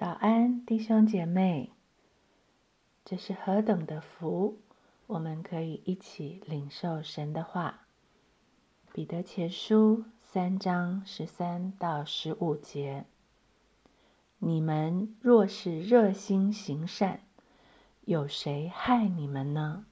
早安，弟兄姐妹！这是何等的福，我们可以一起领受神的话。彼得前书三章十三到十五节：你们若是热心行善，有谁害你们呢？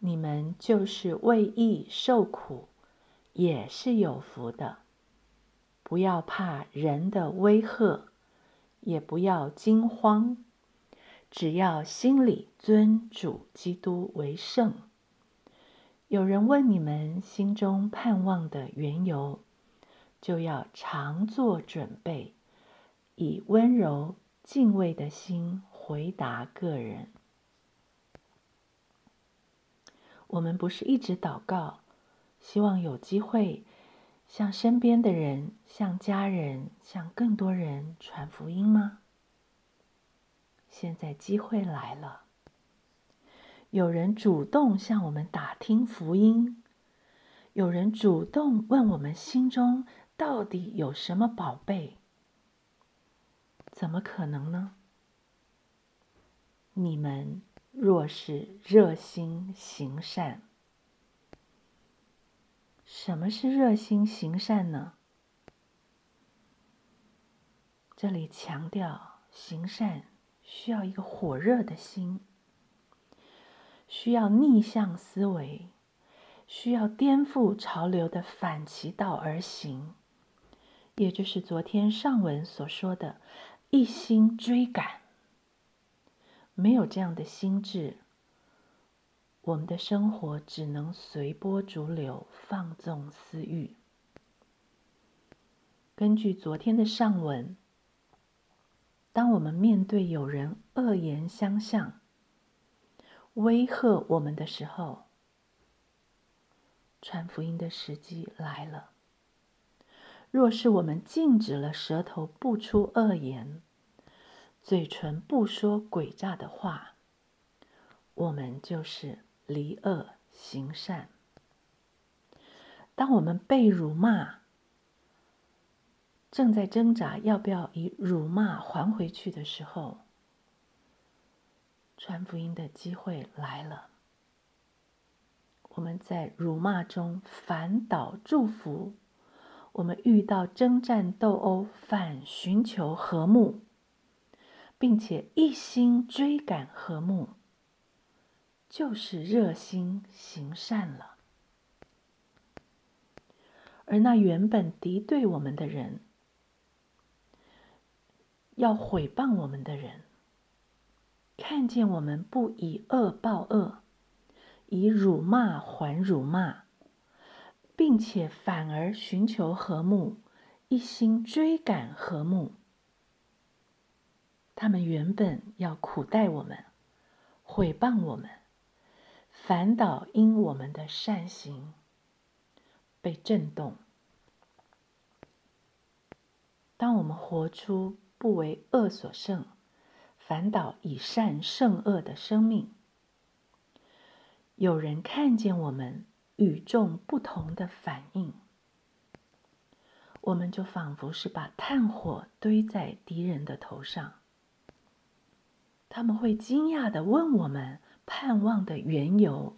你们就是为义受苦，也是有福的。不要怕人的威吓。也不要惊慌，只要心里尊主基督为圣。有人问你们心中盼望的缘由，就要常做准备，以温柔敬畏的心回答个人。我们不是一直祷告，希望有机会。向身边的人、向家人、向更多人传福音吗？现在机会来了，有人主动向我们打听福音，有人主动问我们心中到底有什么宝贝？怎么可能呢？你们若是热心行善。什么是热心行善呢？这里强调行善需要一个火热的心，需要逆向思维，需要颠覆潮流的反其道而行，也就是昨天上文所说的“一心追赶”。没有这样的心智。我们的生活只能随波逐流，放纵私欲。根据昨天的上文，当我们面对有人恶言相向、威吓我们的时候，传福音的时机来了。若是我们禁止了舌头不出恶言，嘴唇不说诡诈的话，我们就是。离恶行善。当我们被辱骂，正在挣扎要不要以辱骂还回去的时候，传福音的机会来了。我们在辱骂中反倒祝福，我们遇到征战斗殴反寻求和睦，并且一心追赶和睦。就是热心行善了，而那原本敌对我们的人，要毁谤我们的人，看见我们不以恶报恶，以辱骂还辱骂，并且反而寻求和睦，一心追赶和睦，他们原本要苦待我们，毁谤我们。反倒因我们的善行被震动。当我们活出不为恶所胜，反倒以善胜恶的生命，有人看见我们与众不同的反应，我们就仿佛是把炭火堆在敌人的头上。他们会惊讶的问我们。盼望的缘由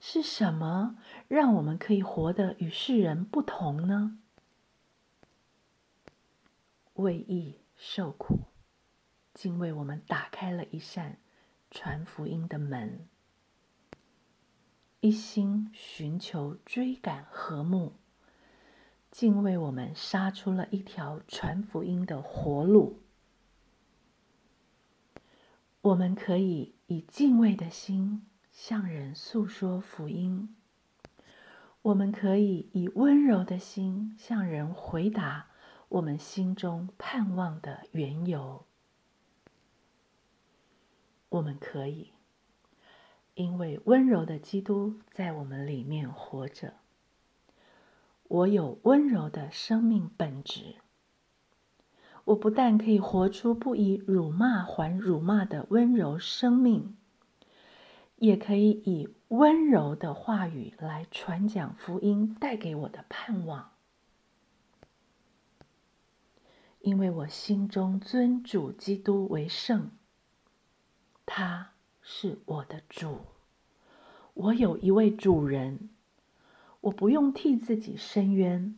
是什么？让我们可以活得与世人不同呢？为义受苦，竟为我们打开了一扇传福音的门；一心寻求追赶和睦，竟为我们杀出了一条传福音的活路。我们可以。以敬畏的心向人诉说福音，我们可以以温柔的心向人回答我们心中盼望的缘由。我们可以，因为温柔的基督在我们里面活着。我有温柔的生命本质。我不但可以活出不以辱骂还辱骂的温柔生命，也可以以温柔的话语来传讲福音，带给我的盼望。因为我心中尊主基督为圣，他是我的主。我有一位主人，我不用替自己伸冤，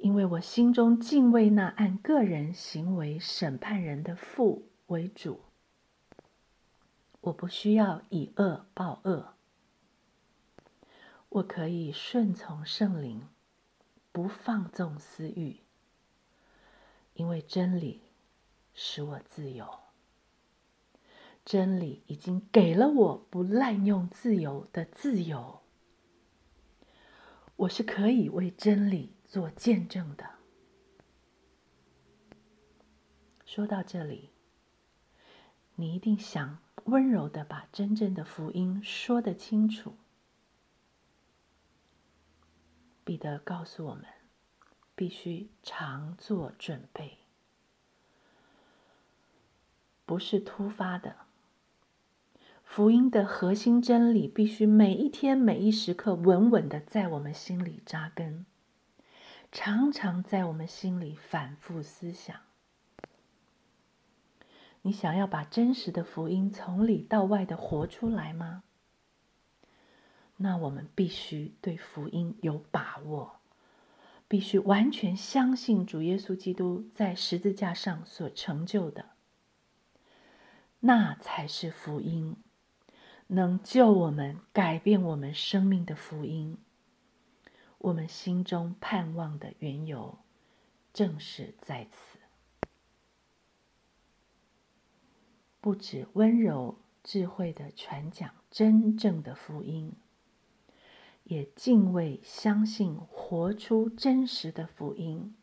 因为我心中敬畏那按个人行为审判人的父为主。我不需要以恶报恶，我可以顺从圣灵，不放纵私欲，因为真理使我自由。真理已经给了我不滥用自由的自由，我是可以为真理做见证的。说到这里，你一定想。温柔的把真正的福音说得清楚。彼得告诉我们，必须常做准备，不是突发的。福音的核心真理必须每一天、每一时刻稳稳的在我们心里扎根，常常在我们心里反复思想。你想要把真实的福音从里到外的活出来吗？那我们必须对福音有把握，必须完全相信主耶稣基督在十字架上所成就的，那才是福音，能救我们、改变我们生命的福音。我们心中盼望的缘由，正是在此。不止温柔智慧的传讲真正的福音，也敬畏相信活出真实的福音。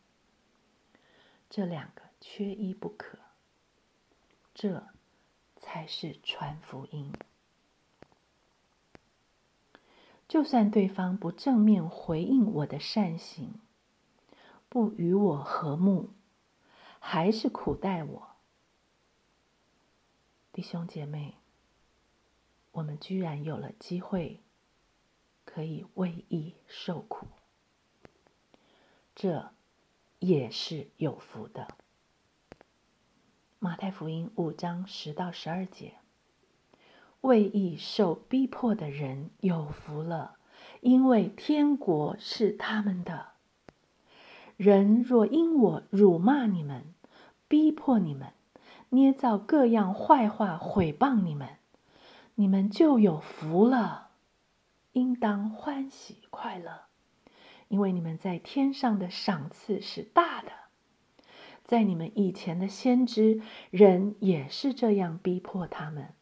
这两个缺一不可，这才是传福音。就算对方不正面回应我的善行，不与我和睦，还是苦待我。弟兄姐妹，我们居然有了机会可以为义受苦，这也是有福的。马太福音五章十到十二节：为义受逼迫的人有福了，因为天国是他们的。人若因我辱骂你们，逼迫你们，捏造各样坏话毁谤你们，你们就有福了，应当欢喜快乐，因为你们在天上的赏赐是大的。在你们以前的先知，人也是这样逼迫他们。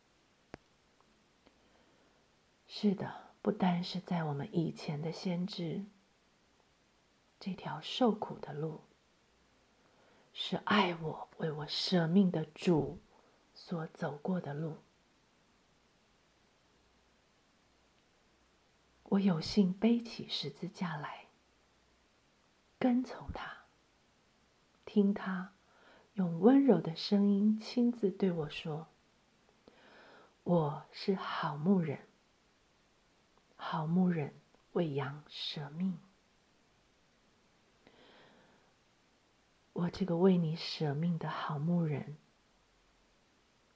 是的，不单是在我们以前的先知，这条受苦的路。是爱我、为我舍命的主所走过的路。我有幸背起十字架来，跟从他，听他用温柔的声音亲自对我说：“我是好牧人，好牧人为羊舍命。”我这个为你舍命的好牧人，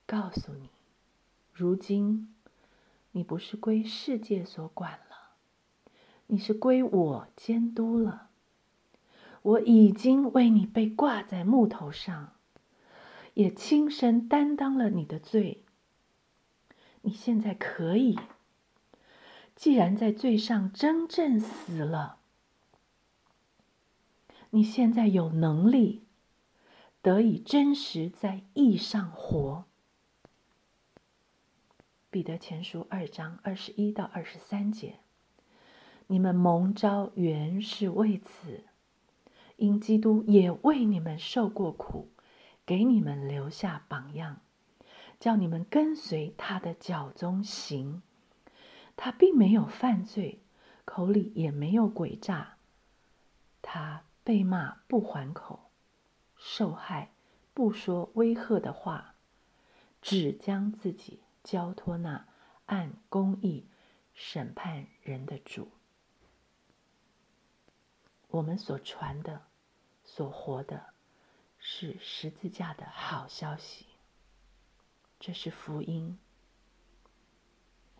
告诉你，如今你不是归世界所管了，你是归我监督了。我已经为你被挂在木头上，也亲身担当了你的罪。你现在可以，既然在罪上真正死了。你现在有能力得以真实在义上活。彼得前书二章二十一到二十三节，你们蒙召原是为此，因基督也为你们受过苦，给你们留下榜样，叫你们跟随他的脚中行。他并没有犯罪，口里也没有诡诈，他。被骂不还口，受害不说威吓的话，只将自己交托那按公义审判人的主。我们所传的、所活的是十字架的好消息。这是福音。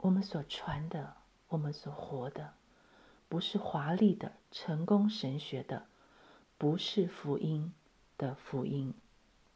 我们所传的，我们所活的，不是华丽的成功神学的，不是福音的福音。